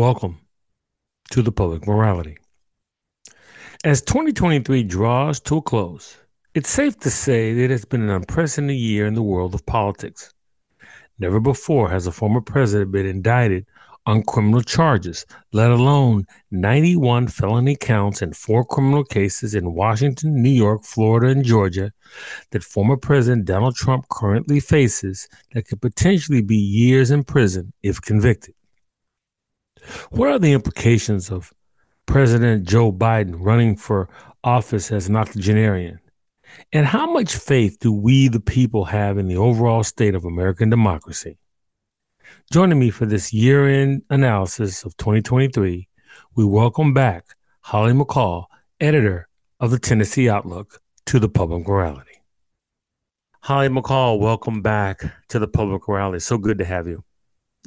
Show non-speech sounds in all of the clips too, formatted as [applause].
Welcome to the Public Morality. As 2023 draws to a close, it's safe to say that it's been an unprecedented year in the world of politics. Never before has a former president been indicted on criminal charges, let alone 91 felony counts and four criminal cases in Washington, New York, Florida, and Georgia that former President Donald Trump currently faces that could potentially be years in prison if convicted. What are the implications of President Joe Biden running for office as an octogenarian? And how much faith do we, the people, have in the overall state of American democracy? Joining me for this year end analysis of 2023, we welcome back Holly McCall, editor of the Tennessee Outlook, to the Public Morality. Holly McCall, welcome back to the Public Morality. So good to have you.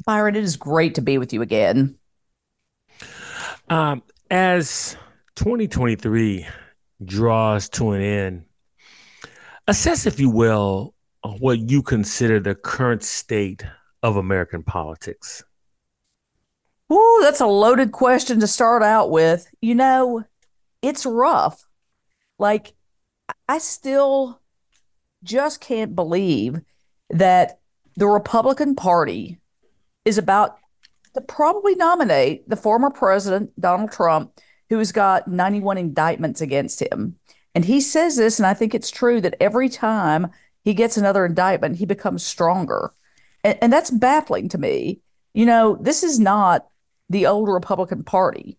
Byron, it is great to be with you again. Um, as 2023 draws to an end, assess, if you will, what you consider the current state of American politics. Ooh, that's a loaded question to start out with. You know, it's rough. Like, I still just can't believe that the Republican Party is about to probably nominate the former president, Donald Trump, who has got 91 indictments against him. And he says this, and I think it's true that every time he gets another indictment, he becomes stronger. And, and that's baffling to me. You know, this is not the old Republican Party.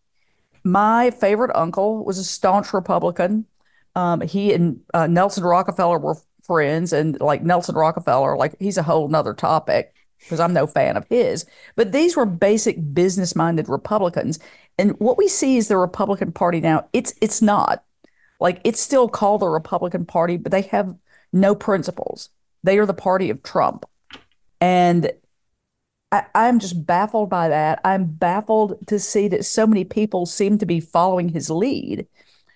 My favorite uncle was a staunch Republican. Um, he and uh, Nelson Rockefeller were friends, and like Nelson Rockefeller, like he's a whole nother topic because I'm no fan of his. But these were basic business minded Republicans. And what we see is the Republican Party now, it's it's not like it's still called the Republican Party, but they have no principles. They are the party of Trump. And I, I'm just baffled by that. I'm baffled to see that so many people seem to be following his lead.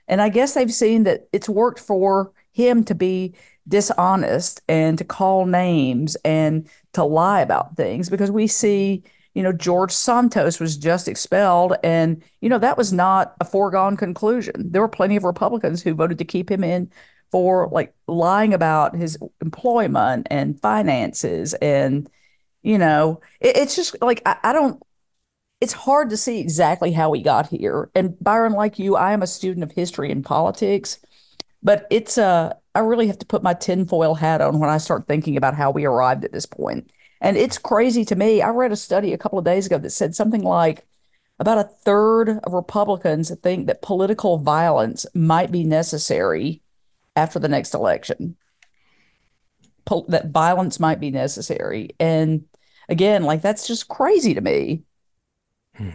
And I guess they've seen that it's worked for him to be dishonest and to call names and to lie about things because we see, you know, George Santos was just expelled. And, you know, that was not a foregone conclusion. There were plenty of Republicans who voted to keep him in for like lying about his employment and finances. And, you know, it, it's just like, I, I don't, it's hard to see exactly how we got here. And Byron, like you, I am a student of history and politics, but it's a, uh, I really have to put my tinfoil hat on when I start thinking about how we arrived at this point. And it's crazy to me. I read a study a couple of days ago that said something like about a third of Republicans think that political violence might be necessary after the next election. Po- that violence might be necessary. And again, like that's just crazy to me. Hmm.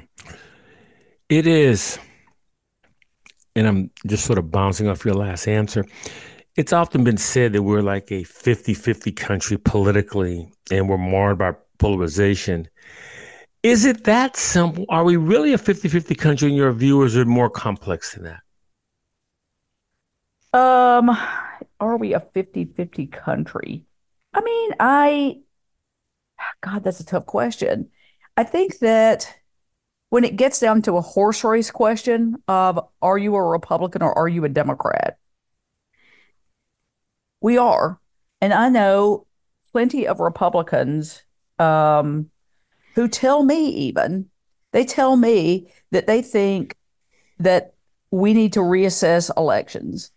It is. And I'm just sort of bouncing off your last answer. It's often been said that we're like a 50 50 country politically and we're marred by polarization. Is it that simple? Are we really a 50 50 country in your view, or is it more complex than that? Um, are we a 50 50 country? I mean, I, God, that's a tough question. I think that when it gets down to a horse race question of are you a Republican or are you a Democrat? We are. And I know plenty of Republicans um, who tell me, even, they tell me that they think that we need to reassess elections,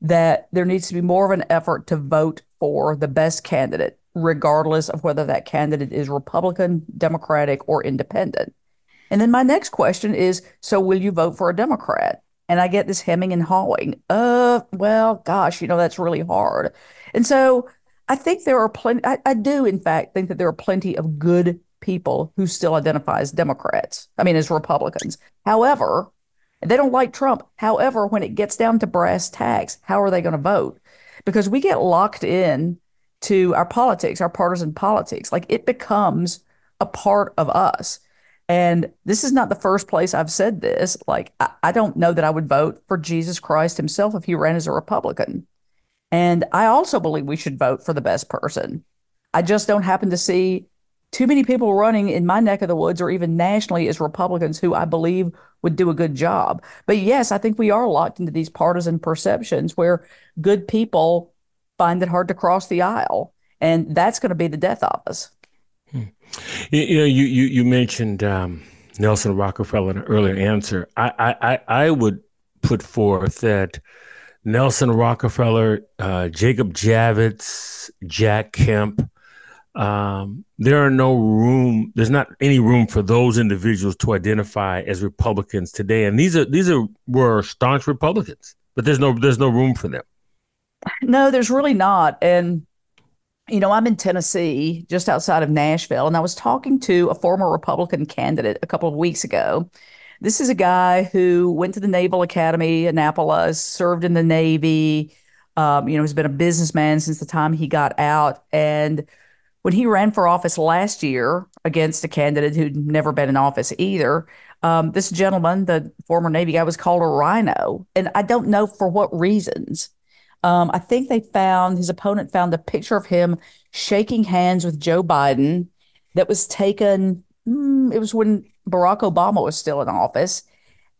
that there needs to be more of an effort to vote for the best candidate, regardless of whether that candidate is Republican, Democratic, or independent. And then my next question is so will you vote for a Democrat? and I get this hemming and hawing. Uh, well, gosh, you know, that's really hard. And so I think there are plenty, I, I do, in fact, think that there are plenty of good people who still identify as Democrats, I mean, as Republicans. However, they don't like Trump. However, when it gets down to brass tacks, how are they going to vote? Because we get locked in to our politics, our partisan politics. Like it becomes a part of us. And this is not the first place I've said this. Like, I, I, don't know that I would vote for Jesus Christ himself if he ran as a Republican. And I also believe we should vote for the best person. I just don't happen to see too many people running in my neck of the woods or even nationally as Republicans who I believe would do a good job. But yes, I think we are locked into these partisan perceptions where good people find it hard to cross the aisle. And that's going to be the death of us. You, you, know, you, you, you mentioned um, Nelson Rockefeller in an earlier answer. I, I, I would put forth that Nelson Rockefeller, uh, Jacob Javits, Jack Kemp, um, there are no room. There's not any room for those individuals to identify as Republicans today, and these are these are were staunch Republicans, but there's no there's no room for them. No, there's really not, and you know, I'm in Tennessee, just outside of Nashville, and I was talking to a former Republican candidate a couple of weeks ago. This is a guy who went to the Naval Academy, Annapolis, served in the Navy. Um, you know, he's been a businessman since the time he got out, and when he ran for office last year against a candidate who'd never been in office either, um, this gentleman, the former Navy guy, was called a RINO. And I don't know for what reasons. Um, I think they found his opponent found a picture of him shaking hands with Joe Biden that was taken. Mm, it was when Barack Obama was still in office.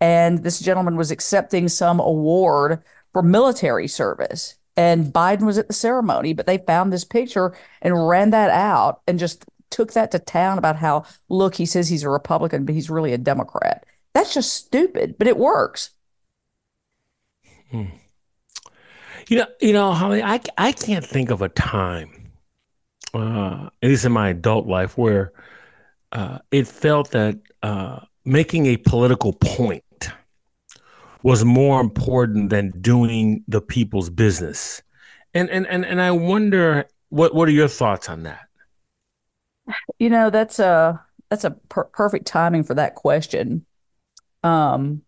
And this gentleman was accepting some award for military service and Biden was at the ceremony, but they found this picture and ran that out and just took that to town about how, look, he says he's a Republican, but he's really a Democrat. That's just stupid, but it works. Hmm. You know, you know, Holly, I, I can't think of a time, uh, at least in my adult life, where uh, it felt that uh, making a political point was more important than doing the people's business. And and and, and I wonder what what are your thoughts on that? You know, that's a that's a per- perfect timing for that question. Um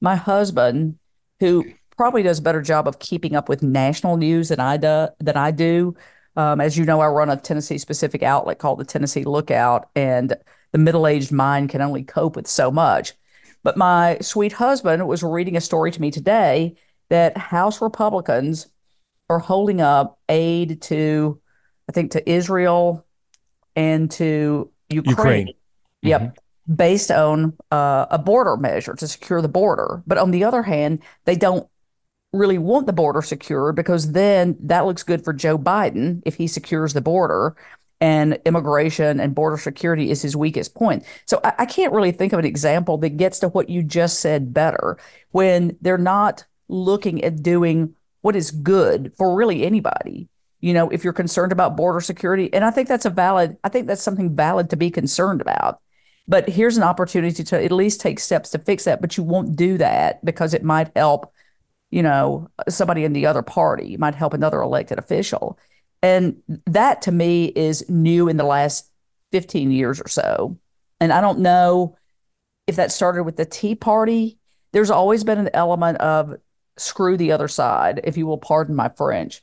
my husband who probably does a better job of keeping up with national news than I do than I do. Um, as you know, I run a Tennessee specific outlet called the Tennessee Lookout, and the middle aged mind can only cope with so much. But my sweet husband was reading a story to me today that House Republicans are holding up aid to, I think, to Israel and to Ukraine. Ukraine. Yep. Mm-hmm. Based on uh, a border measure to secure the border. But on the other hand, they don't really want the border secured because then that looks good for Joe Biden if he secures the border and immigration and border security is his weakest point. So I, I, can't really think of an example that gets to what you just said better when they're not looking at doing what is good for really anybody. You know, if you're concerned about border security, and I think that's a valid, I think that's something valid to be concerned about. But here's an opportunity to at least take steps to fix that. But you won't do that because it might help, you know, somebody in the other party, it might help another elected official. And that to me is new in the last 15 years or so. And I don't know if that started with the Tea Party. There's always been an element of screw the other side, if you will pardon my French.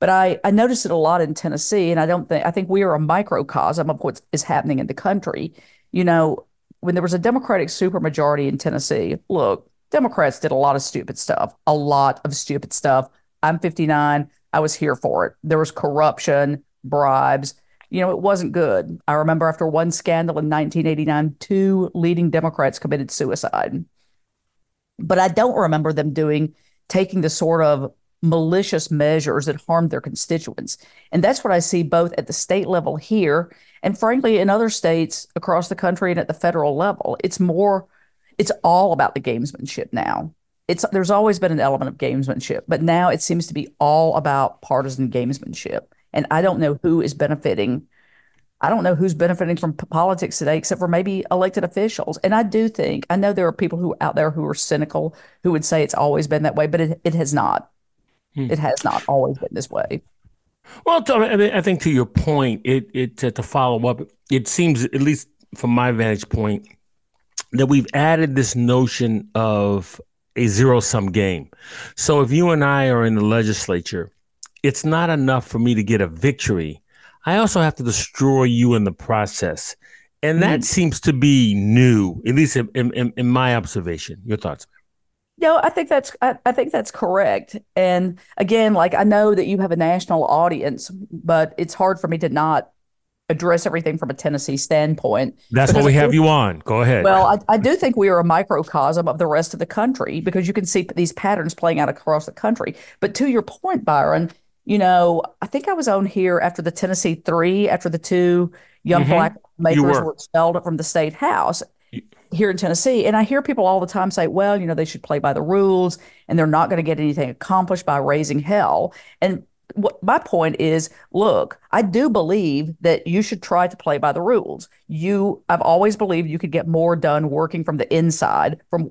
But I, I noticed it a lot in Tennessee, and I don't think I think we are a microcosm of what is happening in the country. You know, when there was a Democratic supermajority in Tennessee, look, Democrats did a lot of stupid stuff, a lot of stupid stuff. I'm 59. I was here for it. There was corruption, bribes. You know, it wasn't good. I remember after one scandal in 1989, two leading Democrats committed suicide. But I don't remember them doing, taking the sort of malicious measures that harmed their constituents. And that's what I see both at the state level here and frankly in other states across the country and at the federal level. It's more, it's all about the gamesmanship now it's there's always been an element of gamesmanship, but now it seems to be all about partisan gamesmanship. And I don't know who is benefiting. I don't know who's benefiting from politics today, except for maybe elected officials. And I do think I know there are people who out there who are cynical who would say it's always been that way, but it, it has not. Hmm. It has not always been this way. Well, I think to your point, it it to follow up, it seems at least from my vantage point that we've added this notion of a zero sum game. So if you and I are in the legislature, it's not enough for me to get a victory. I also have to destroy you in the process. And that mm. seems to be new, at least in, in, in, my observation. Your thoughts? No, I think that's I, I think that's correct. And again, like I know that you have a national audience, but it's hard for me to not address everything from a Tennessee standpoint. That's what we have you on. Go ahead. Well, I, I, do think we are a microcosm of the rest of the country because you can see these patterns playing out across the country. But to your point, Byron, you know, I think I was on here after the Tennessee three, after the two young mm-hmm. black makers were. were expelled from the state house here in Tennessee. And I hear people all the time say, well, you know, they should play by the rules and they're not going to get anything accomplished by raising hell. And what my point is look i do believe that you should try to play by the rules. You i've always believed you could get more done working from the inside from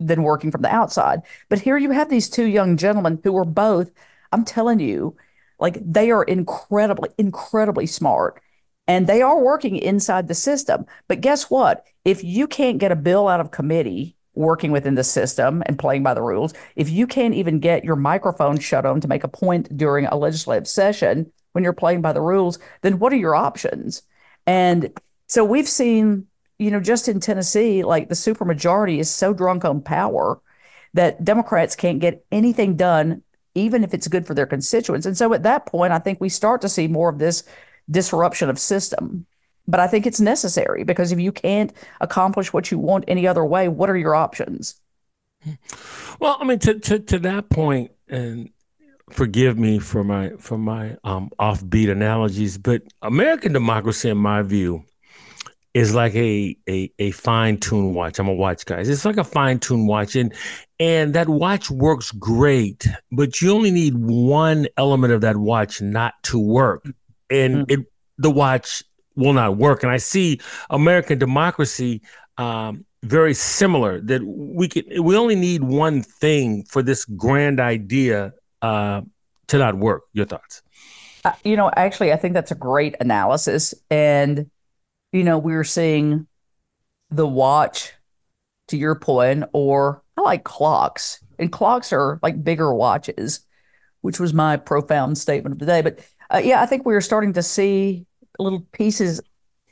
than working from the outside. But here you have these two young gentlemen who are both i'm telling you like they are incredibly incredibly smart and they are working inside the system. But guess what? If you can't get a bill out of committee working within the system and playing by the rules, if you can't even get your microphone shut on to make a point during a legislative session when you're playing by the rules, then what are your options? And so we've seen, you know, just in Tennessee, like the supermajority is so drunk on power that Democrats can't get anything done, even if it's good for their constituents. And so at that point, I think we start to see more of this disruption of system but I think it's necessary because if you can't accomplish what you want any other way, what are your options? Well, I mean, to to, to that point, and forgive me for my for my um, offbeat analogies, but American democracy, in my view, is like a a, a fine tuned watch. I'm a watch guy. It's like a fine tuned watch, and and that watch works great, but you only need one element of that watch not to work, and mm-hmm. it the watch will not work. And I see American democracy um, very similar. That we can we only need one thing for this grand idea uh, to not work. Your thoughts? Uh, you know, actually, I think that's a great analysis. And you know, we're seeing the watch, to your point, or I like clocks, and clocks are like bigger watches, which was my profound statement of the day. But uh, yeah, I think we are starting to see little pieces,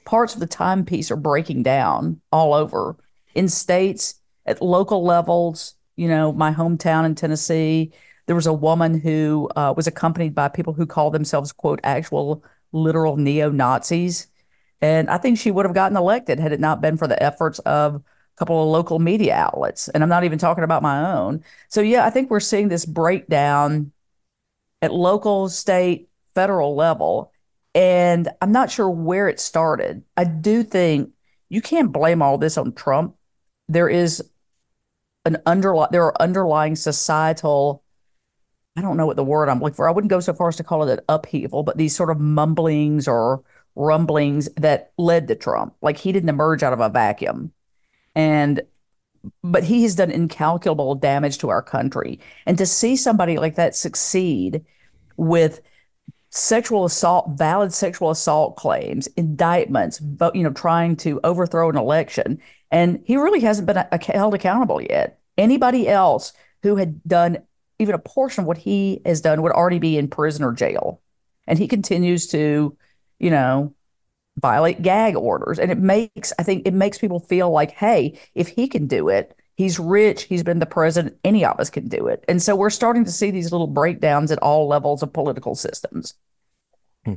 parts of the timepiece are breaking down all over in states at local levels. You know, my hometown in Tennessee, there was a woman who uh, was accompanied by people who call themselves, quote, actual literal neo Nazis. And I think she would have gotten elected had it not been for the efforts of a couple of local media outlets. And I'm not even talking about my own. So, yeah, I think we're seeing this breakdown at local, state, federal level. And I'm not sure where it started. I do think you can't blame all this on Trump. There is an underlying there are underlying societal I don't know what the word I'm looking for. I wouldn't go so far as to call it an upheaval, but these sort of mumblings or rumblings that led to Trump. Like he didn't emerge out of a vacuum. And but he has done incalculable damage to our country. And to see somebody like that succeed with sexual assault, valid sexual assault claims, indictments, but you know, trying to overthrow an election, and he really hasn't been held accountable yet. Anybody else who had done even a portion of what he has done would already be in prison or jail, and he continues to, you know, violate gag orders, and it makes I think it makes people feel like, hey, if he can do it. He's rich. He's been the president. Any of us can do it. And so we're starting to see these little breakdowns at all levels of political systems. Hmm.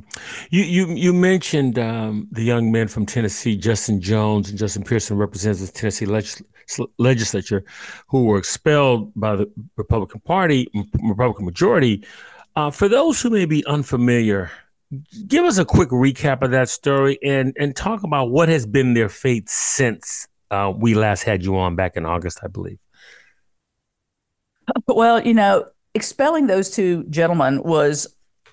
You you you mentioned um, the young men from Tennessee, Justin Jones and Justin Pearson, represents the Tennessee legis- legislature, who were expelled by the Republican Party, Republican majority. Uh, for those who may be unfamiliar, give us a quick recap of that story and and talk about what has been their fate since uh, we last had you on back in August, I believe. [laughs] Well, you know, expelling those two gentlemen was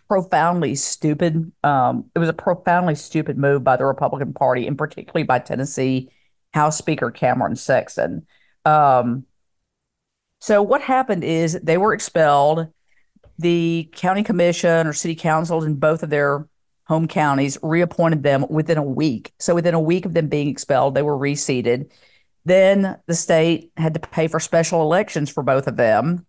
profoundly stupid. Um, it was a profoundly stupid move by the Republican Party, and particularly by Tennessee House Speaker Cameron Sexton. Um, so what happened is they were expelled. The county commission or city councils in both of their home counties reappointed them within a week. So within a week of them being expelled, they were reseated. Then the state had to pay for special elections for both of them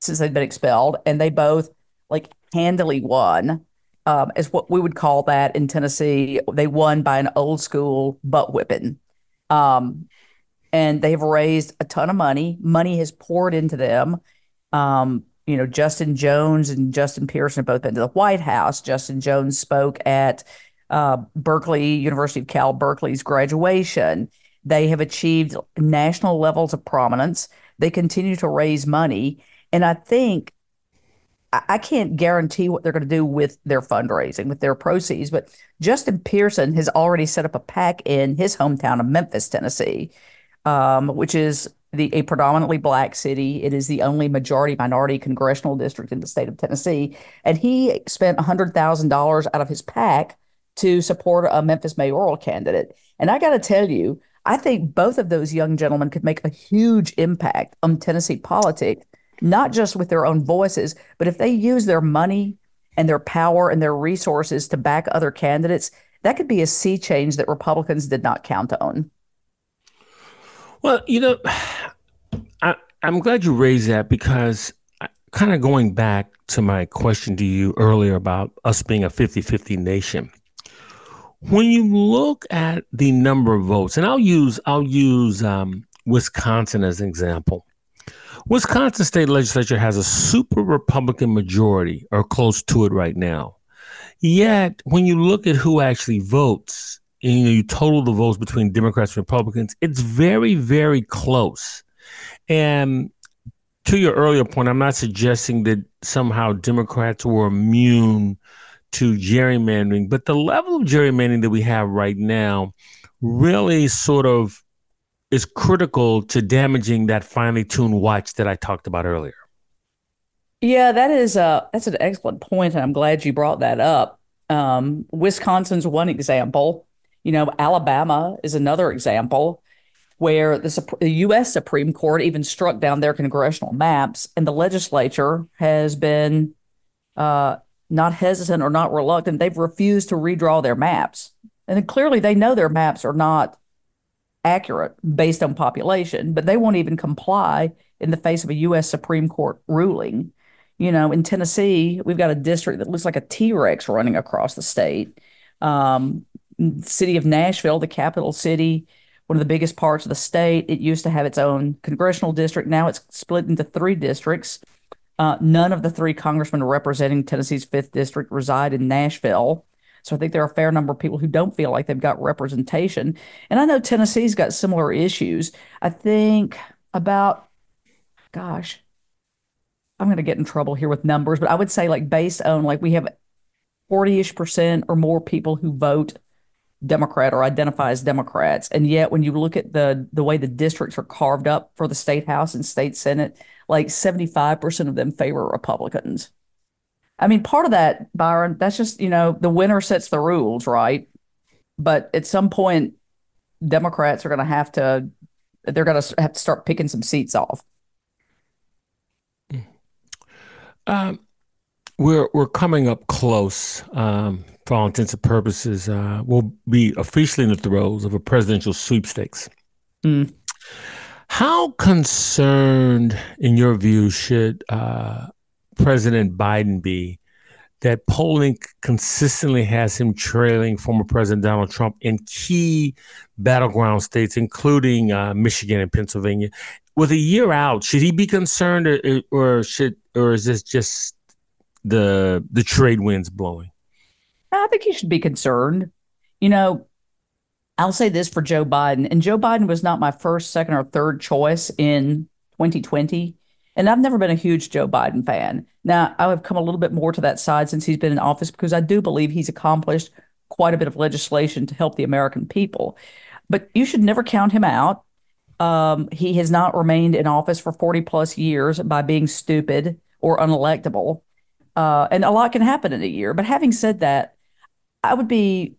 since they'd been expelled, and they both like handily won, um, is what we would call that in Tennessee. They won by an old school butt whipping. Um, and they've raised a ton of money. Money has poured into them. Um, you know, Justin Jones and Justin Pearson have both been to the White House. Justin Jones spoke at uh, Berkeley, University of Cal Berkeley's graduation. They have achieved national levels of prominence. They continue to raise money. And I think I can't guarantee what they're going to do with their fundraising, with their proceeds, but Justin Pearson has already set up a PAC in his hometown of Memphis, Tennessee, um, which is the a predominantly black city. It is the only majority minority congressional district in the state of Tennessee, and he spent hundred thousand dollars out of his PAC to support a Memphis mayoral candidate. And I got to tell you, I think both of those young gentlemen could make a huge impact on Tennessee politics not just with their own voices, but if they use their money and their power and their resources to back other candidates, that could be a sea change that Republicans did not count on. Well, you know, I'm glad you raised that because kind of going back to my question to you earlier about us being a 50 50 nation. When you look at the number of votes, and I'll use I'll use um, Wisconsin as an example. Wisconsin state legislature has a super Republican majority or close to it right now. Yet, when you look at who actually votes, and, you know, you total the votes between Democrats and Republicans, it's very, very close. And to your earlier point, I'm not suggesting that somehow Democrats were immune to gerrymandering, but the level of gerrymandering that we have right now really sort of is critical to damaging that finely tuned watch that I talked about earlier. Yeah, that is a that's an excellent point, and I'm glad you brought that up. Um, Wisconsin's one example. You know, Alabama is another example where the, the U.S. Supreme Court even struck down their congressional maps, and the legislature has been uh, not hesitant or not reluctant. They've refused to redraw their maps, and clearly they know their maps are not accurate based on population, but they won't even comply in the face of a U.S. Supreme Court ruling. You know, in Tennessee, we've got a district that looks like a T Rex running across the state. Um, city of Nashville, the capital city, one of the biggest parts of the state. It used to have its own congressional district. Now it's split into three districts. Uh, none of the three congressmen representing Tennessee's fifth district reside in Nashville. So I think there are a fair number of people who don't feel like they've got representation. And I know Tennessee's got similar issues. I think about, gosh, I'm going to get in trouble here with numbers, but I would say like based on like we have 40-ish percent or more people who vote Democrat or identify as Democrats. And yet when you look at the the way the districts are carved up for the state house and state senate, like 75% of them favor Republicans. I mean, part of that, Byron, that's just, you know, the winner sets the rules, right? But at some point, Democrats are going to have to, they're going to have to start picking some seats off. Um, we're we're coming up close. Um, for all intents and purposes, uh, we'll be officially in the throes of a presidential sweepstakes. Mm. How concerned, in your view, should uh, President Biden be that polling consistently has him trailing former President Donald Trump in key battleground states, including uh, Michigan and Pennsylvania. With a year out, should he be concerned, or, or should, or is this just the the trade winds blowing? I think he should be concerned. You know, I'll say this for Joe Biden, and Joe Biden was not my first, second, or third choice in 2020. And I've never been a huge Joe Biden fan. Now, I have come a little bit more to that side since he's been in office because I do believe he's accomplished quite a bit of legislation to help the American people. But you should never count him out. Um, he has not remained in office for 40 plus years by being stupid or unelectable. Uh, and a lot can happen in a year. But having said that, I would be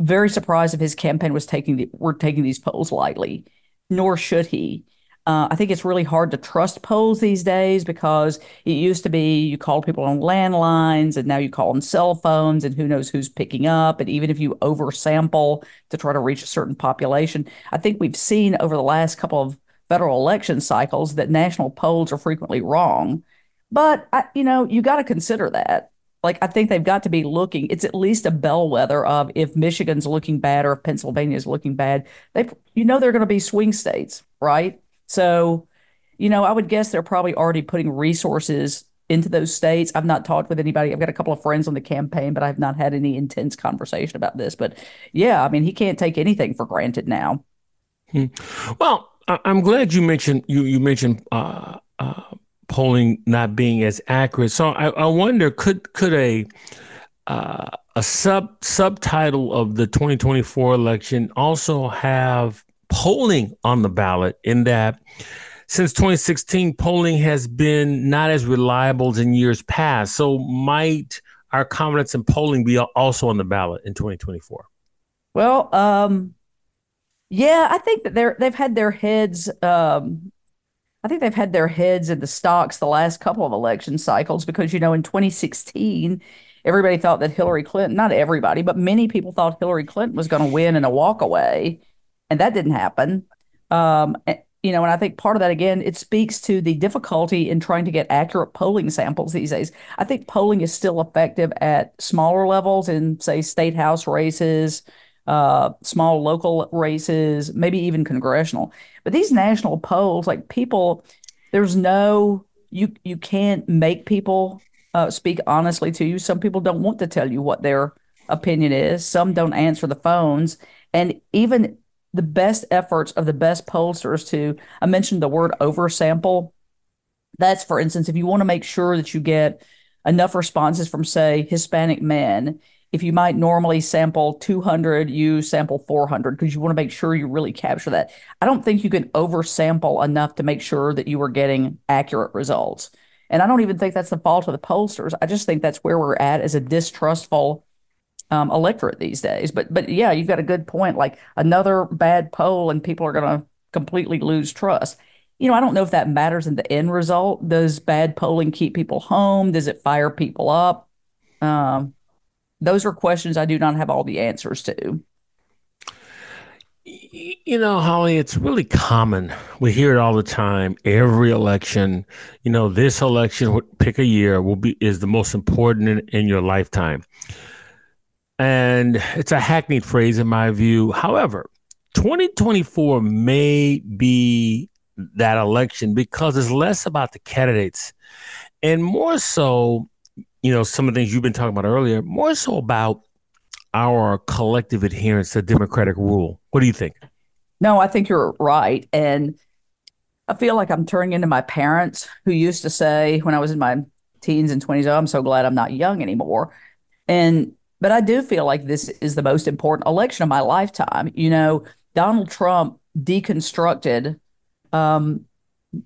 very surprised if his campaign was taking the, were taking these polls lightly, nor should he. Uh, I think it's really hard to trust polls these days because it used to be you called people on landlines and now you call on cell phones and who knows who's picking up. And even if you oversample to try to reach a certain population, I think we've seen over the last couple of federal election cycles that national polls are frequently wrong. But, I, you know, you got to consider that. Like, I think they've got to be looking, it's at least a bellwether of if Michigan's looking bad or if Pennsylvania's looking bad, they, you know, they're going to be swing states, right? So, you know, I would guess they're probably already putting resources into those states. I've not talked with anybody. I've got a couple of friends on the campaign, but I've not had any intense conversation about this. But yeah, I mean, he can't take anything for granted now. Hmm. Well, I'm glad you mentioned you you mentioned uh, uh, polling not being as accurate. So I, I wonder could could a uh, a sub subtitle of the 2024 election also have polling on the ballot in that since 2016 polling has been not as reliable as in years past so might our confidence in polling be also on the ballot in 2024 well um yeah i think that they're they've had their heads um I think they've had their heads in the stocks the last couple of election cycles because, you know, in 2016, everybody thought that Hillary Clinton, not everybody, but many people thought Hillary Clinton was going to win in a walkaway, and that didn't happen. Um, you know, and I think part of that again, it speaks to the difficulty in trying to get accurate polling samples these days. I think polling is still effective at smaller levels in, say, state house races, uh, small local races, maybe even congressional. But these national polls, like people, there's no you you can't make people uh, speak honestly to you. Some people don't want to tell you what their opinion is. Some don't answer the phones, and even the best efforts of the best pollsters to I mentioned the word oversample. That's for instance, if you want to make sure that you get enough responses from say Hispanic men if you might normally sample 200, you sample 400 because you want to make sure you really capture that. I don't think you can oversample enough to make sure that you are getting accurate results. And I don't even think that's the fault of the pollsters. I just think that's where we're at as a distrustful um, electorate these days. But but yeah, you've got a good point. Like another bad poll, and people are going to completely lose trust. You know, I don't know if that matters in the end result. Does bad polling keep people home? Does it fire people up? Um, those are questions I do not have all the answers to. You know, Holly, it's really common. We hear it all the time. Every election, you know, this election, pick a year, will be is the most important in, in your lifetime. And it's a hackneyed phrase in my view. However, 2024 may be that election because it's less about the candidates and more so you know, some of the things you've been talking about earlier, more so about our collective adherence to democratic rule. What do you think? No, I think you're right. And I feel like I'm turning into my parents who used to say when I was in my teens and 20s, oh, I'm so glad I'm not young anymore. And, but I do feel like this is the most important election of my lifetime. You know, Donald Trump deconstructed um,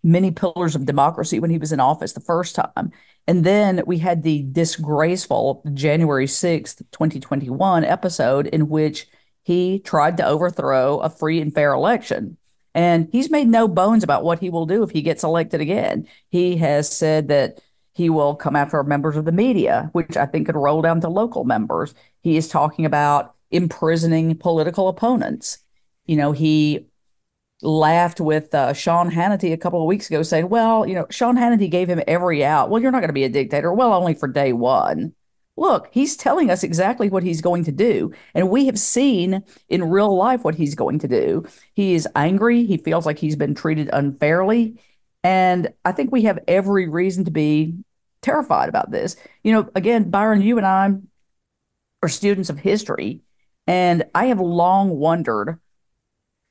many pillars of democracy when he was in office the first time. And then we had the disgraceful January 6th, 2021 episode in which he tried to overthrow a free and fair election. And he's made no bones about what he will do if he gets elected again. He has said that he will come after members of the media, which I think could roll down to local members. He is talking about imprisoning political opponents. You know, he laughed with uh, Sean Hannity a couple of weeks ago, saying, "Well, you know, Sean Hannity gave him every out. Well, you're not going to be a dictator. Well, only for day one." Look, he's telling us exactly what he's going to do. And we have seen in real life what he's going to do. He is angry. He feels like he's been treated unfairly. And I think we have every reason to be terrified about this. You know, again, Byron, you and I are students of history. And I have long wondered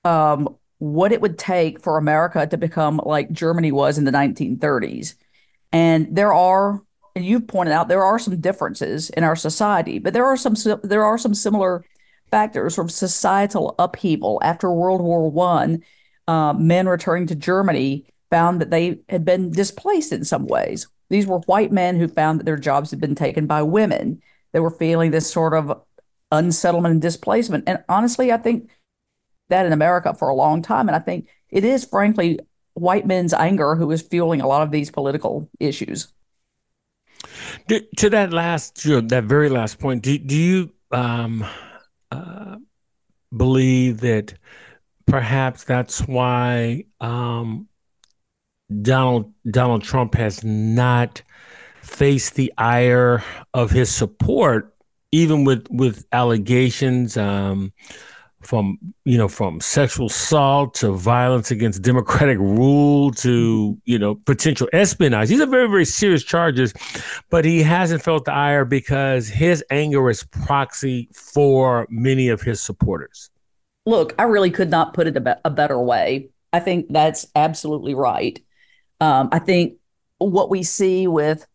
um, what it would take for America to become like Germany was in the 1930s. And there are, and you've pointed out, there are some differences in our society, but there are some there are some similar factors from societal upheaval after World War One. Uh, men returning to Germany found that they had been displaced in some ways. These were white men who found that their jobs had been taken by women. They were feeling this sort of unsettlement and displacement. And honestly, I think that in America for a long time. And I think it is, frankly, white men's anger who is fueling a lot of these political issues. Do, to that last, that very last point, do, do you um, uh, believe that perhaps that's why um, Donald Donald Trump has not faced the ire of his support, even with with allegations um, from you know from sexual assault to violence against democratic rule to you know potential espionage. These are very very serious charges but he hasn't felt the ire because his anger is proxy for many of his supporters. Look i really could not put it a, be- a better way. I think that's absolutely right. Um, i think what we see with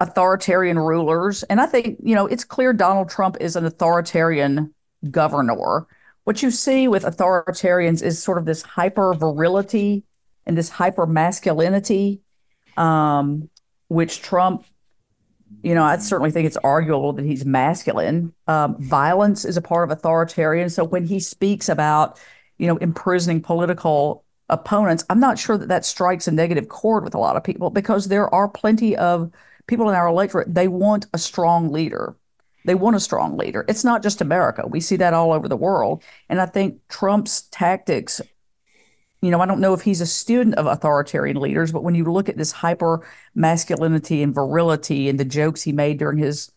authoritarian rulers and i think you know it's clear donald trump is an authoritarian governor what you see with authoritarians is sort of this hyper virility and this hyper masculinity, um, which Trump, you know, I certainly think it's arguable that he's masculine. Um, violence is a part of authoritarian. So when he speaks about, you know, imprisoning political opponents, I'm not sure that that strikes a negative chord with a lot of people because there are plenty of people in our electorate, they want a strong leader. They want a strong leader. It's not just America. We see that all over the world. And I think Trump's tactics, you know, I don't know if he's a student of authoritarian leaders, but when you look at this hyper masculinity and virility and the jokes he made during his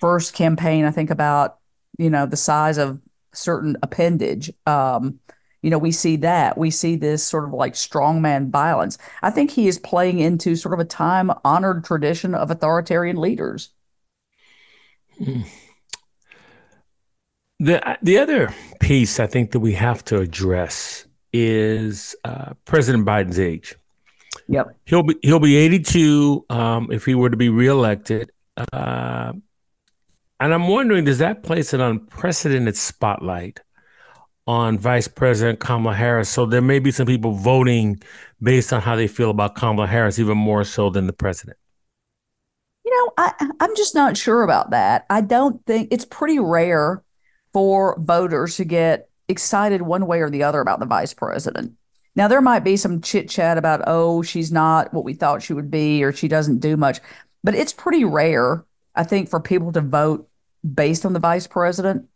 first campaign, I think about, you know, the size of certain appendage. Um, you know, we see that. We see this sort of like strongman violence. I think he is playing into sort of a time honored tradition of authoritarian leaders. The the other piece I think that we have to address is uh, President Biden's age. Yep, he'll be he'll be 82 um, if he were to be reelected, uh, and I'm wondering does that place an unprecedented spotlight on Vice President Kamala Harris? So there may be some people voting based on how they feel about Kamala Harris, even more so than the president. You know, I, I'm just not sure about that. I don't think it's pretty rare for voters to get excited one way or the other about the vice president. Now, there might be some chit chat about, oh, she's not what we thought she would be, or she doesn't do much, but it's pretty rare, I think, for people to vote based on the vice president.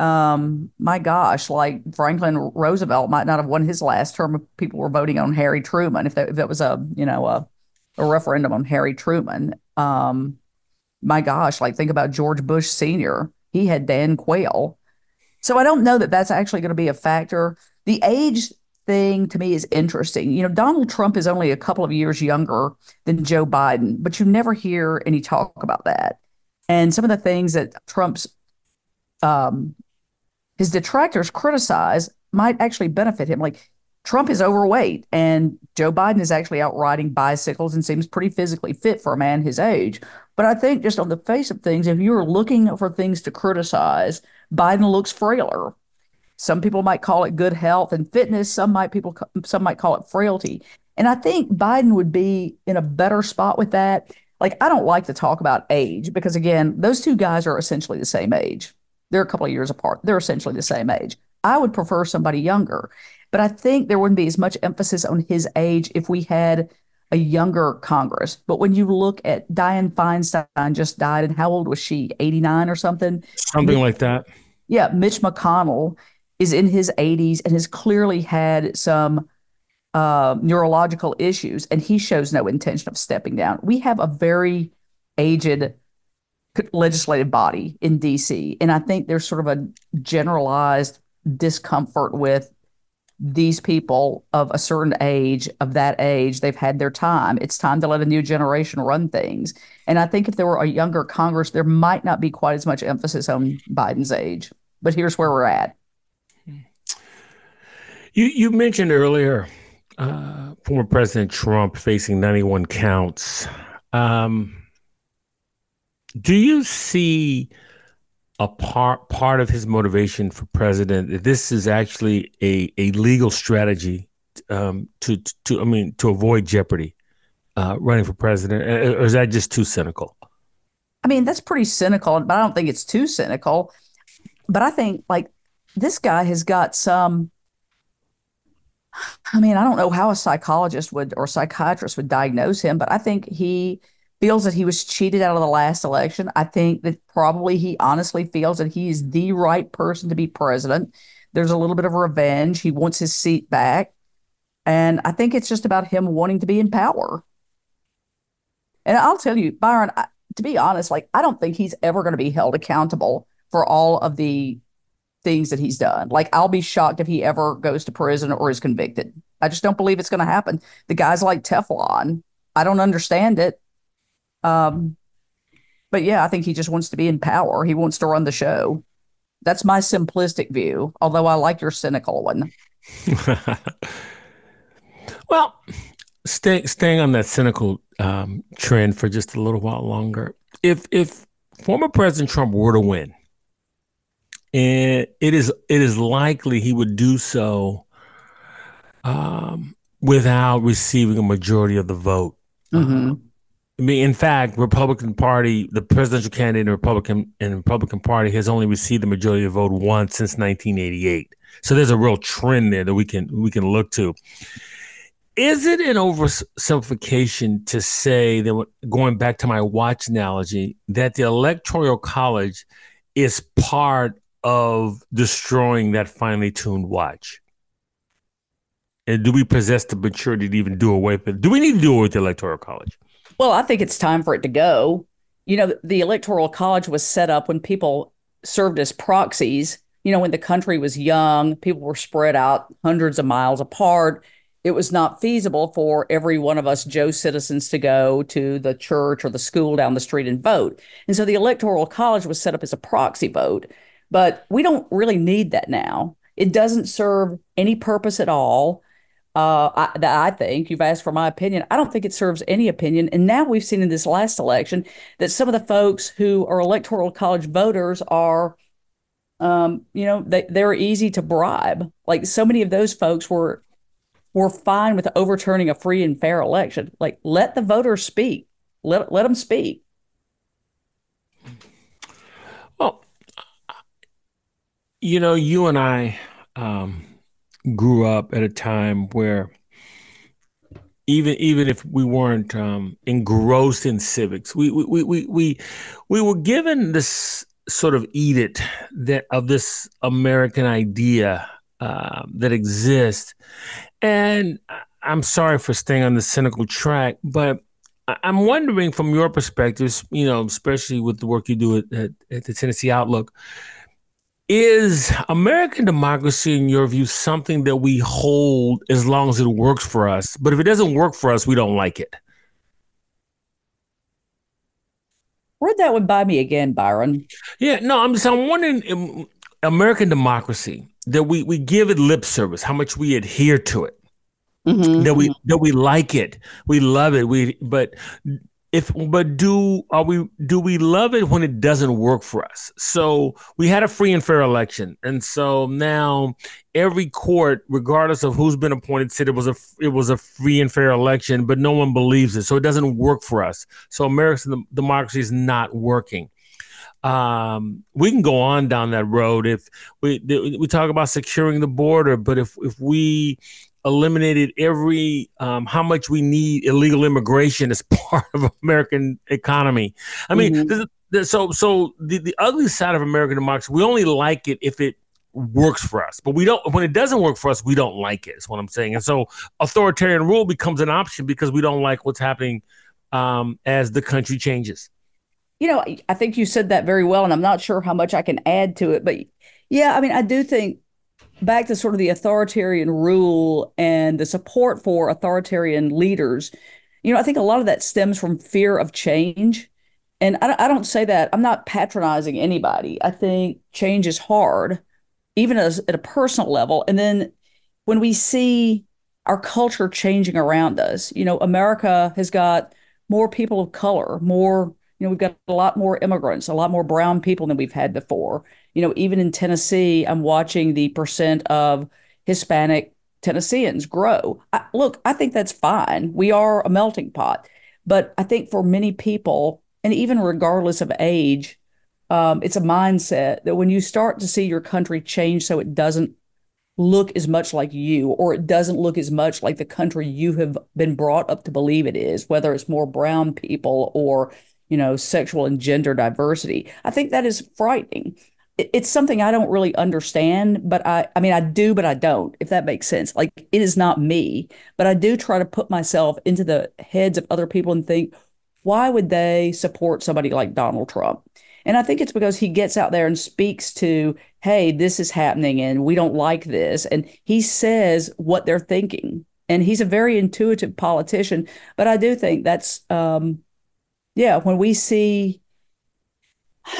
Um, my gosh, like Franklin Roosevelt might not have won his last term if people were voting on Harry Truman, if that, if that was a, you know, a, a referendum on Harry Truman. Um, my gosh, like think about George Bush Sr. He had Dan Quayle. So I don't know that that's actually going to be a factor. The age thing to me is interesting. You know, Donald Trump is only a couple of years younger than Joe Biden, but you never hear any talk about that. And some of the things that Trump's um, his detractors criticize might actually benefit him. Like Trump is overweight, and Joe Biden is actually out riding bicycles and seems pretty physically fit for a man his age. But I think just on the face of things, if you're looking for things to criticize, Biden looks frailer. Some people might call it good health and fitness. Some might people some might call it frailty. And I think Biden would be in a better spot with that. Like I don't like to talk about age because again, those two guys are essentially the same age. They're a couple of years apart. They're essentially the same age. I would prefer somebody younger. But I think there wouldn't be as much emphasis on his age if we had a younger Congress. But when you look at Dianne Feinstein just died, and how old was she? 89 or something? Something like that. Yeah. Mitch McConnell is in his 80s and has clearly had some uh, neurological issues, and he shows no intention of stepping down. We have a very aged legislative body in DC, and I think there's sort of a generalized discomfort with these people of a certain age, of that age, they've had their time. It's time to let a new generation run things. And I think if there were a younger Congress, there might not be quite as much emphasis on Biden's age. But here's where we're at. You you mentioned earlier uh, former President Trump facing 91 counts. Um, do you see a part part of his motivation for president. This is actually a a legal strategy um, to to I mean to avoid jeopardy uh, running for president, or is that just too cynical? I mean, that's pretty cynical, but I don't think it's too cynical. But I think like this guy has got some. I mean, I don't know how a psychologist would or psychiatrist would diagnose him, but I think he feels that he was cheated out of the last election. I think that probably he honestly feels that he is the right person to be president. There's a little bit of revenge. He wants his seat back. And I think it's just about him wanting to be in power. And I'll tell you, Byron, I, to be honest, like I don't think he's ever going to be held accountable for all of the things that he's done. Like I'll be shocked if he ever goes to prison or is convicted. I just don't believe it's going to happen. The guy's like Teflon. I don't understand it. Um, but yeah, I think he just wants to be in power. He wants to run the show. That's my simplistic view, although I like your cynical one. [laughs] well, stay, staying on that cynical um, trend for just a little while longer. If if former President Trump were to win, and it is it is likely he would do so um, without receiving a majority of the vote. Mm-hmm. I mean, in fact, Republican Party, the presidential candidate in Republican and Republican Party has only received the majority of vote once since 1988. So there's a real trend there that we can we can look to. Is it an oversimplification to say that going back to my watch analogy that the electoral college is part of destroying that finely tuned watch? And do we possess the maturity to even do away with it? Do we need to do away with the electoral college? Well, I think it's time for it to go. You know, the electoral college was set up when people served as proxies. You know, when the country was young, people were spread out hundreds of miles apart it was not feasible for every one of us Joe citizens to go to the church or the school down the street and vote. And so the Electoral College was set up as a proxy vote. But we don't really need that now. It doesn't serve any purpose at all. Uh, I, I think you've asked for my opinion. I don't think it serves any opinion. And now we've seen in this last election that some of the folks who are electoral college voters are, um, you know, they, they're easy to bribe. Like so many of those folks were we're fine with overturning a free and fair election. Like, let the voters speak. Let let them speak. Well, you know, you and I um, grew up at a time where even even if we weren't um, engrossed in civics, we we we we we were given this sort of edict that of this American idea uh, that exists, and I'm sorry for staying on the cynical track, but I'm wondering from your perspective, you know, especially with the work you do at, at, at, the Tennessee Outlook, is American democracy, in your view, something that we hold as long as it works for us? But if it doesn't work for us, we don't like it. Read that one by me again, Byron. Yeah, no, I'm just I'm wondering um, American democracy that we we give it lip service, how much we adhere to it, mm-hmm. that we that we like it, we love it. We but if but do are we do we love it when it doesn't work for us? So we had a free and fair election, and so now every court, regardless of who's been appointed, said it was a it was a free and fair election, but no one believes it, so it doesn't work for us. So American democracy is not working um, we can go on down that road if we we talk about securing the border, but if if we eliminated every um, how much we need illegal immigration as [laughs] part of American economy. I mean, mm-hmm. so so the, the ugly side of American democracy, we only like it if it works for us, but we don't. When it doesn't work for us, we don't like it. Is what I'm saying. And so authoritarian rule becomes an option because we don't like what's happening um, as the country changes you know, I think you said that very well, and I'm not sure how much I can add to it, but yeah, I mean, I do think back to sort of the authoritarian rule and the support for authoritarian leaders. You know, I think a lot of that stems from fear of change. And I, I don't say that, I'm not patronizing anybody. I think change is hard, even as at a personal level. And then when we see our culture changing around us, you know, America has got more people of color, more you know, we've got a lot more immigrants, a lot more brown people than we've had before. You know, even in Tennessee, I'm watching the percent of Hispanic Tennesseans grow. I, look, I think that's fine. We are a melting pot. But I think for many people, and even regardless of age, um, it's a mindset that when you start to see your country change so it doesn't look as much like you or it doesn't look as much like the country you have been brought up to believe it is, whether it's more brown people or you know, sexual and gender diversity. I think that is frightening. It's something I don't really understand, but I, I mean, I do, but I don't, if that makes sense. Like, it is not me, but I do try to put myself into the heads of other people and think, why would they support somebody like Donald Trump? And I think it's because he gets out there and speaks to, hey, this is happening and we don't like this. And he says what they're thinking. And he's a very intuitive politician. But I do think that's, um, yeah, when we see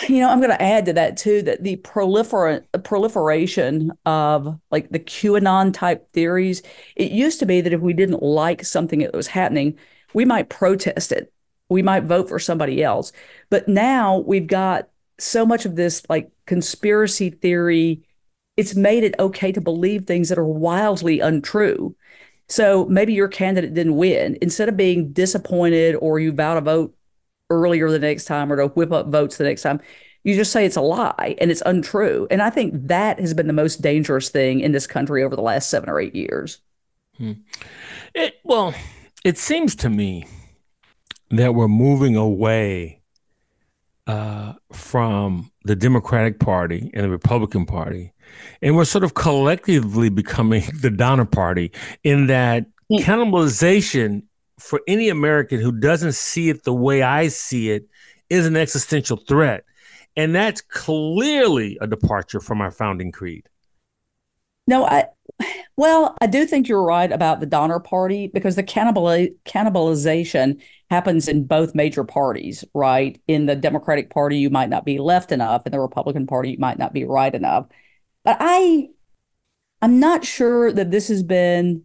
you know, I'm going to add to that too that the prolifer- proliferation of like the QAnon type theories, it used to be that if we didn't like something that was happening, we might protest it. We might vote for somebody else. But now we've got so much of this like conspiracy theory, it's made it okay to believe things that are wildly untrue. So maybe your candidate didn't win. Instead of being disappointed or you vow to vote earlier the next time or to whip up votes the next time. You just say it's a lie and it's untrue. And I think that has been the most dangerous thing in this country over the last seven or eight years. Hmm. It, well, it seems to me that we're moving away uh, from the Democratic Party and the Republican Party, and we're sort of collectively becoming [laughs] the Donner Party in that hmm. cannibalization for any American who doesn't see it the way I see it is an existential threat. And that's clearly a departure from our founding creed. No, I well, I do think you're right about the Donner Party because the cannibali- cannibalization happens in both major parties, right? In the Democratic Party, you might not be left enough, in the Republican Party, you might not be right enough. But I, I'm not sure that this has been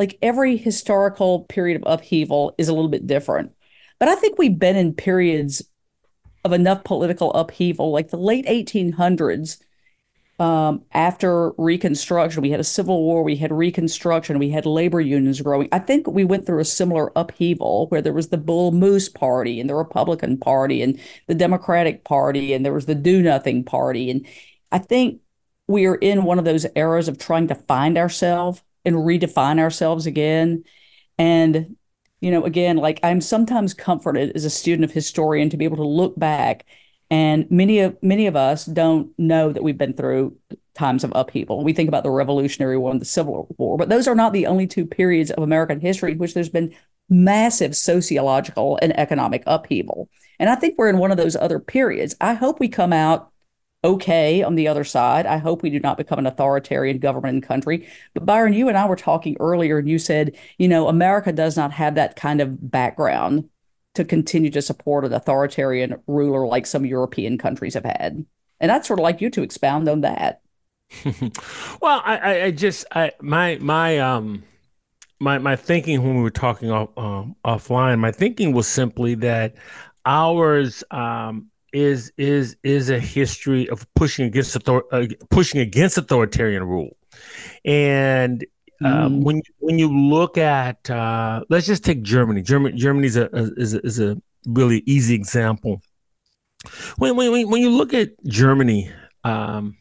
like every historical period of upheaval is a little bit different. But I think we've been in periods of enough political upheaval, like the late 1800s. Um, after Reconstruction, we had a Civil War, we had Reconstruction, we had labor unions growing. I think we went through a similar upheaval where there was the Bull Moose Party and the Republican Party and the Democratic Party and there was the Do Nothing Party. And I think we are in one of those eras of trying to find ourselves and redefine ourselves again. And, you know, again, like I'm sometimes comforted as a student of historian to be able to look back and many of many of us don't know that we've been through times of upheaval. We think about the Revolutionary War and the Civil War, but those are not the only two periods of American history in which there's been massive sociological and economic upheaval. And I think we're in one of those other periods. I hope we come out okay on the other side. I hope we do not become an authoritarian government and country. But Byron, you and I were talking earlier, and you said, you know, America does not have that kind of background to continue to support an authoritarian ruler like some European countries have had. And I'd sort of like you to expound on that. [laughs] well, I, I just I my my um my my thinking when we were talking off um, offline, my thinking was simply that ours um is is is a history of pushing against author, uh, pushing against authoritarian rule, and um, mm. when when you look at uh, let's just take Germany. Germany Germany's a, a is a, is a really easy example. When when when you look at Germany um,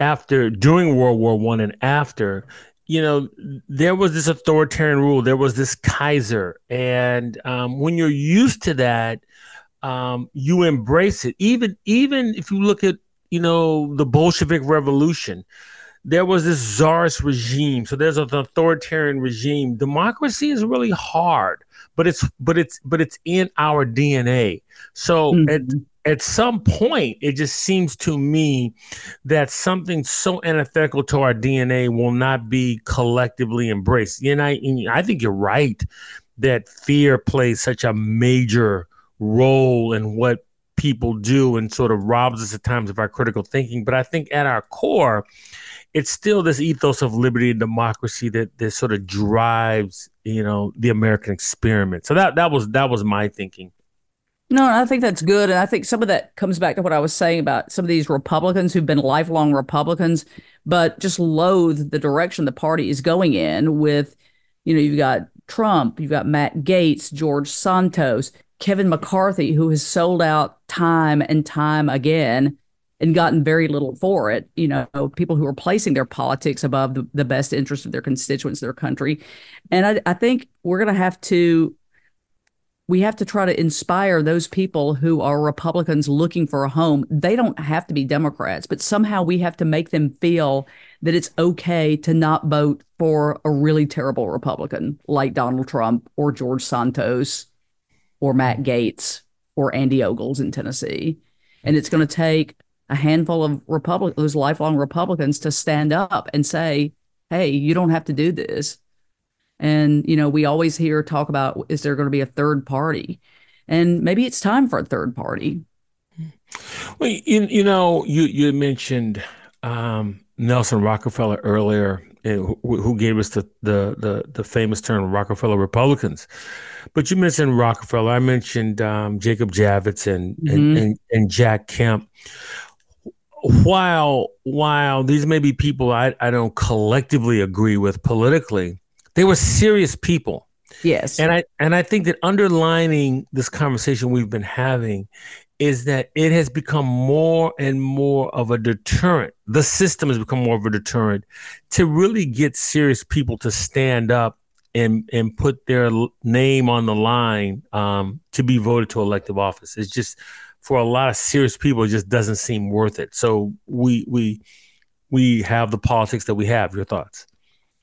after during World War One and after, you know, there was this authoritarian rule. There was this Kaiser, and um, when you're used to that, um, you embrace it. Even even if you look at you know the Bolshevik Revolution, there was this czarist regime. So there's an authoritarian regime. Democracy is really hard, but it's but it's but it's in our DNA. So mm-hmm. at at some point, it just seems to me that something so antithetical to our DNA will not be collectively embraced. And I, and I think you're right that fear plays such a major role and what people do and sort of robs us at times of our critical thinking. But I think at our core, it's still this ethos of liberty and democracy that that sort of drives, you know, the American experiment. So that that was that was my thinking. No, I think that's good. And I think some of that comes back to what I was saying about some of these Republicans who've been lifelong Republicans, but just loathe the direction the party is going in with, you know, you've got Trump, you've got Matt Gaetz, George Santos, Kevin McCarthy, who has sold out time and time again and gotten very little for it. You know, people who are placing their politics above the, the best interest of their constituents, their country. And I, I think we're going to have to, we have to try to inspire those people who are Republicans looking for a home. They don't have to be Democrats, but somehow we have to make them feel that it's okay to not vote for a really terrible Republican like Donald Trump or George Santos or Matt Gaetz or Andy Ogles in Tennessee. And it's going to take a handful of Republic those lifelong Republicans to stand up and say, "Hey, you don't have to do this." And you know, we always hear talk about is there going to be a third party, and maybe it's time for a third party. Well, you, you know, you you mentioned um, Nelson Rockefeller earlier, who, who gave us the, the the the famous term Rockefeller Republicans. But you mentioned Rockefeller. I mentioned um, Jacob Javits and, mm-hmm. and, and and Jack Kemp while while these may be people I, I don't collectively agree with politically, they were serious people. Yes. And I and I think that underlining this conversation we've been having is that it has become more and more of a deterrent. The system has become more of a deterrent to really get serious people to stand up and and put their name on the line um, to be voted to elective office. It's just for a lot of serious people, it just doesn't seem worth it. So we we we have the politics that we have. Your thoughts?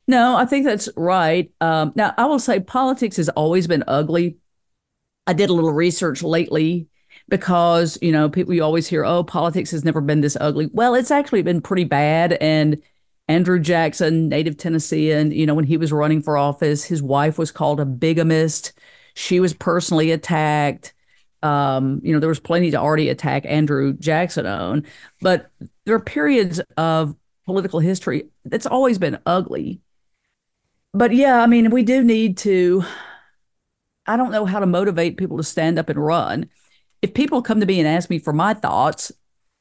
No, I think that's right. Um, now, I will say politics has always been ugly. I did a little research lately because you know people you always hear, oh, politics has never been this ugly. Well, it's actually been pretty bad. And Andrew Jackson, native Tennessean, you know, when he was running for office, his wife was called a bigamist. She was personally attacked um, you know, there was plenty to already attack Andrew Jackson on, but there are periods of political history that's always been ugly. But yeah, I mean, we do need to. I don't know how to motivate people to stand up and run. If people come to me and ask me for my thoughts,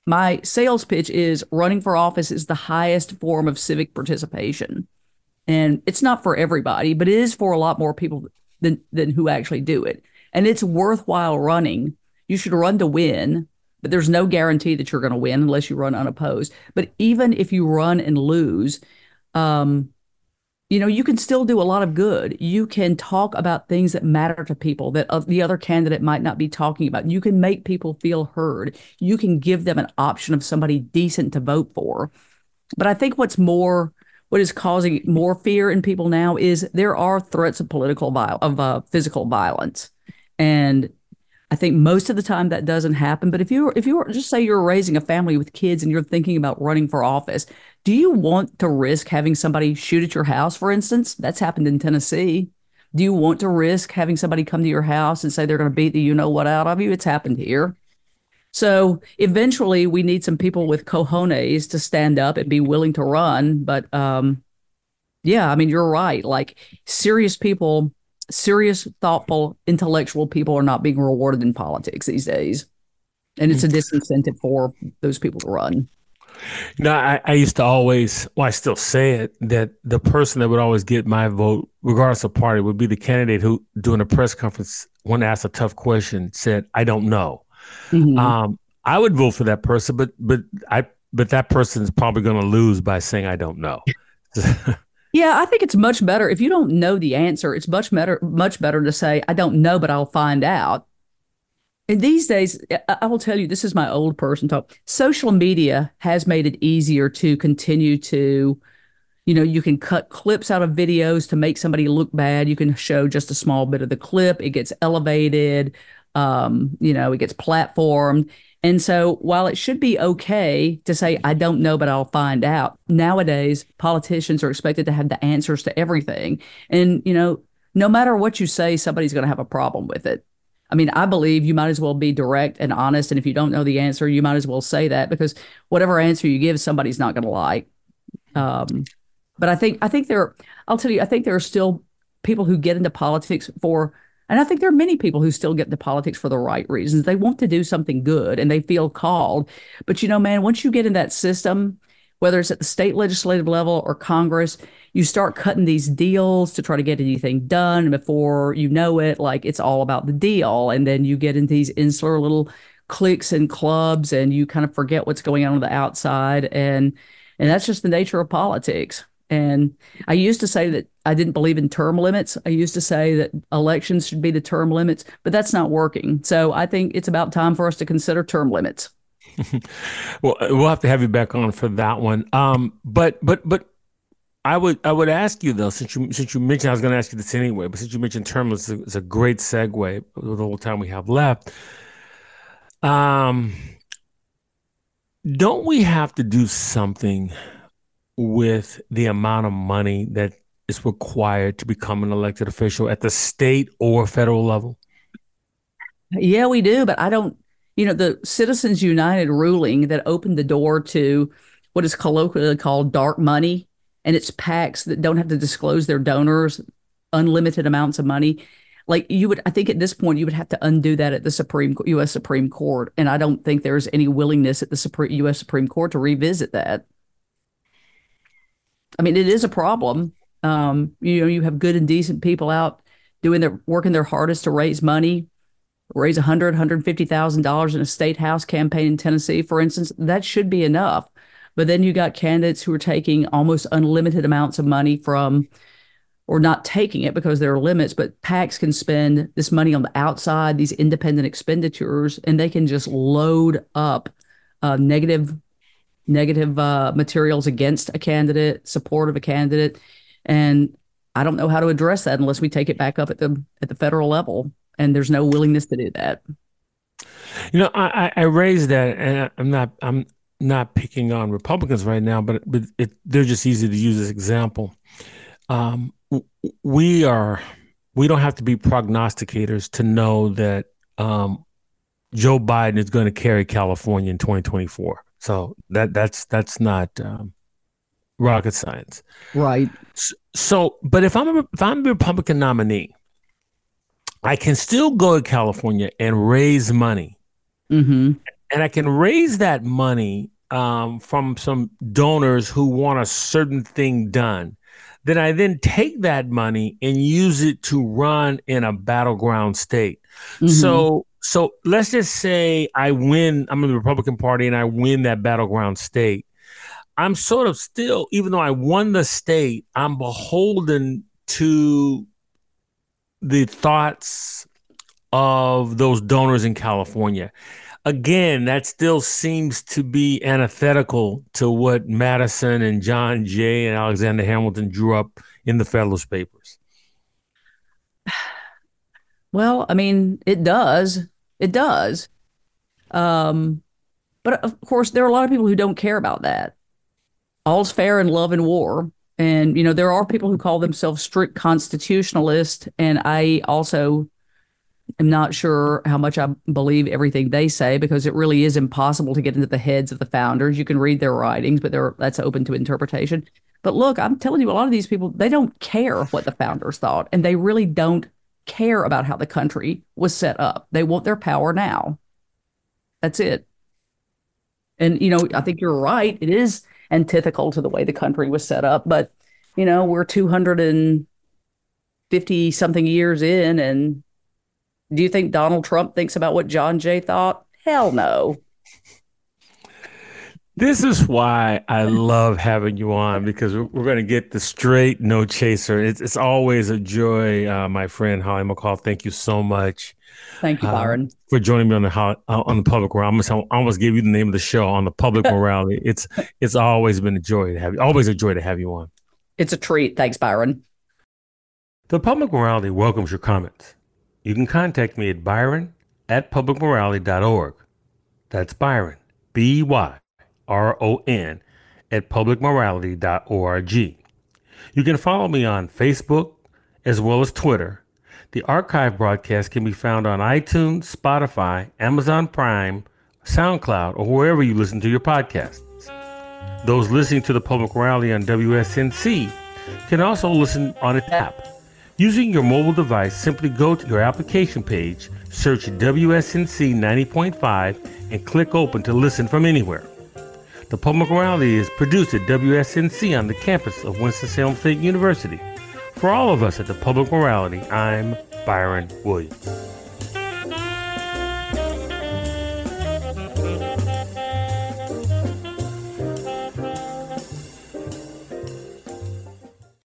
my sales pitch is running for office is the highest form of civic participation. And it's not for everybody, but it is for a lot more people than, than who actually do it and it's worthwhile running. You should run to win, but there's no guarantee that you're going to win unless you run unopposed. But even if you run and lose, um, you know, you can still do a lot of good. You can talk about things that matter to people that the other candidate might not be talking about. You can make people feel heard. You can give them an option of somebody decent to vote for. But I think what's more what is causing more fear in people now is there are threats of political violence, of uh, physical violence. And I think most of the time that doesn't happen. But if you if you just say you're raising a family with kids and you're thinking about running for office, do you want to risk having somebody shoot at your house, for instance? That's happened in Tennessee. Do you want to risk having somebody come to your house and say they're going to beat the you know what out of you? It's happened here. So eventually, we need some people with cojones to stand up and be willing to run. But um, yeah, I mean, you're right. Like serious people serious, thoughtful, intellectual people are not being rewarded in politics these days. And it's a mm. disincentive for those people to run. No, I, I, used to always, well, I still say it, that the person that would always get my vote, regardless of party, would be the candidate who, during a press conference, when asked a tough question, said, I don't know. Mm-hmm. Um, I would vote for that person, but but I but that person is probably going to lose by saying I don't know. [laughs] Yeah, I think it's much better if you don't know the answer. It's much better, much better to say I don't know, but I'll find out. And these days, I will tell you, this is my old person talk. Social media has made it easier to continue to, you know, you can cut clips out of videos to make somebody look bad. You can show just a small bit of the clip. It gets elevated. Um, you know, it gets platformed. And so while it should be okay to say, I don't know, but I'll find out, nowadays politicians are expected to have the answers to everything. And, you know, no matter what you say, somebody's going to have a problem with it. I mean, I believe you might as well be direct and honest. And if you don't know the answer, you might as well say that because whatever answer you give, somebody's not going to like. Um, but I think I think there, I'll tell you, I think there are still people who get into politics for and I think there are many people who still get into politics for the right reasons. They want to do something good and they feel called. But you know, man, once you get in that system, whether it's at the state legislative level or Congress, you start cutting these deals to try to get anything done. Before you know it, like it's all about the deal. And then you get into these insular little cliques and clubs and you kind of forget what's going on on the outside. And and that's just the nature of politics. And I used to say that I didn't believe in term limits. I used to say that elections should be the term limits, but that's not working. So I think it's about time for us to consider term limits. [laughs] well, we'll have to have you back on for that one. Um, but but but I would I would ask you though, since you since you mentioned I was going to ask you this anyway, but since you mentioned term limits, it's a great segue with the little time we have left. Um, don't we have to do something with the amount of money that is required to become an elected official at the state or federal level? Yeah, we do, but I don't, you know, the Citizens United ruling that opened the door to what is colloquially called dark money, and it's PACs that don't have to disclose their donors unlimited amounts of money. Like you would, I think at this point you would have to undo that at the Supreme U.S. Supreme Court, and I don't think there's any willingness at the Supreme U.S. Supreme Court to revisit that. I mean, it is a problem. Um, you know, you have good and decent people out doing their working their hardest to raise money, raise a hundred, hundred fifty thousand dollars in a state house campaign in Tennessee, for instance. That should be enough. But then you got candidates who are taking almost unlimited amounts of money from, or not taking it because there are limits, but PACs can spend this money on the outside, these independent expenditures, and they can just load up uh, negative negative uh, materials against a candidate, support of a candidate, and I don't know how to address that unless we take it back up at the at the federal level, and there's no willingness to do that. You know, I, I raised that, and I'm not I'm not picking on Republicans right now, but but it, they're just easy to use as example. Um, we are we don't have to be prognosticators to know that um, Joe Biden is going to carry California in 2024. So that that's that's not um, rocket science, right? So, but if I'm a, if I'm a Republican nominee, I can still go to California and raise money, mm-hmm. and I can raise that money um, from some donors who want a certain thing done. Then I then take that money and use it to run in a battleground state. Mm-hmm. So so let's just say I win, I'm in the Republican Party and I win that battleground state. I'm sort of still, even though I won the state, I'm beholden to the thoughts of those donors in California. Again, that still seems to be antithetical to what Madison and John Jay and Alexander Hamilton drew up in the Federalist Papers. [sighs] Well, I mean, it does. It does. Um, but of course, there are a lot of people who don't care about that. All's fair in love and war. And, you know, there are people who call themselves strict constitutionalists. And I also am not sure how much I believe everything they say because it really is impossible to get into the heads of the founders. You can read their writings, but they're, that's open to interpretation. But look, I'm telling you, a lot of these people, they don't care what the founders thought, and they really don't care about how the country was set up. They want their power now. That's it. And, you know, I think you're right. It is antithetical to the way the country was set up. But, you know, we're 250 something years in. And do you think Donald Trump thinks about what John Jay thought? Hell no. This is why I love having you on because we're, we're going to get the straight no chaser. It's, it's always a joy, uh, my friend Holly McCall. Thank you so much. Thank you, uh, Byron, uh, for joining me on the uh, on the public morale. I almost, I almost gave you the name of the show on the public [laughs] morale. It's it's always been a joy to have you. Always a joy to have you on. It's a treat. Thanks, Byron. The public morality welcomes your comments. You can contact me at byron at publicmorality.org. That's Byron, B Y R O N, at publicmorality.org. You can follow me on Facebook as well as Twitter. The archive broadcast can be found on iTunes, Spotify, Amazon Prime, SoundCloud, or wherever you listen to your podcasts. Those listening to the public morality on WSNC can also listen on its app. Using your mobile device, simply go to your application page, search WSNC 90.5, and click open to listen from anywhere. The Public Morality is produced at WSNC on the campus of Winston-Salem State University. For all of us at the Public Morality, I'm Byron Williams.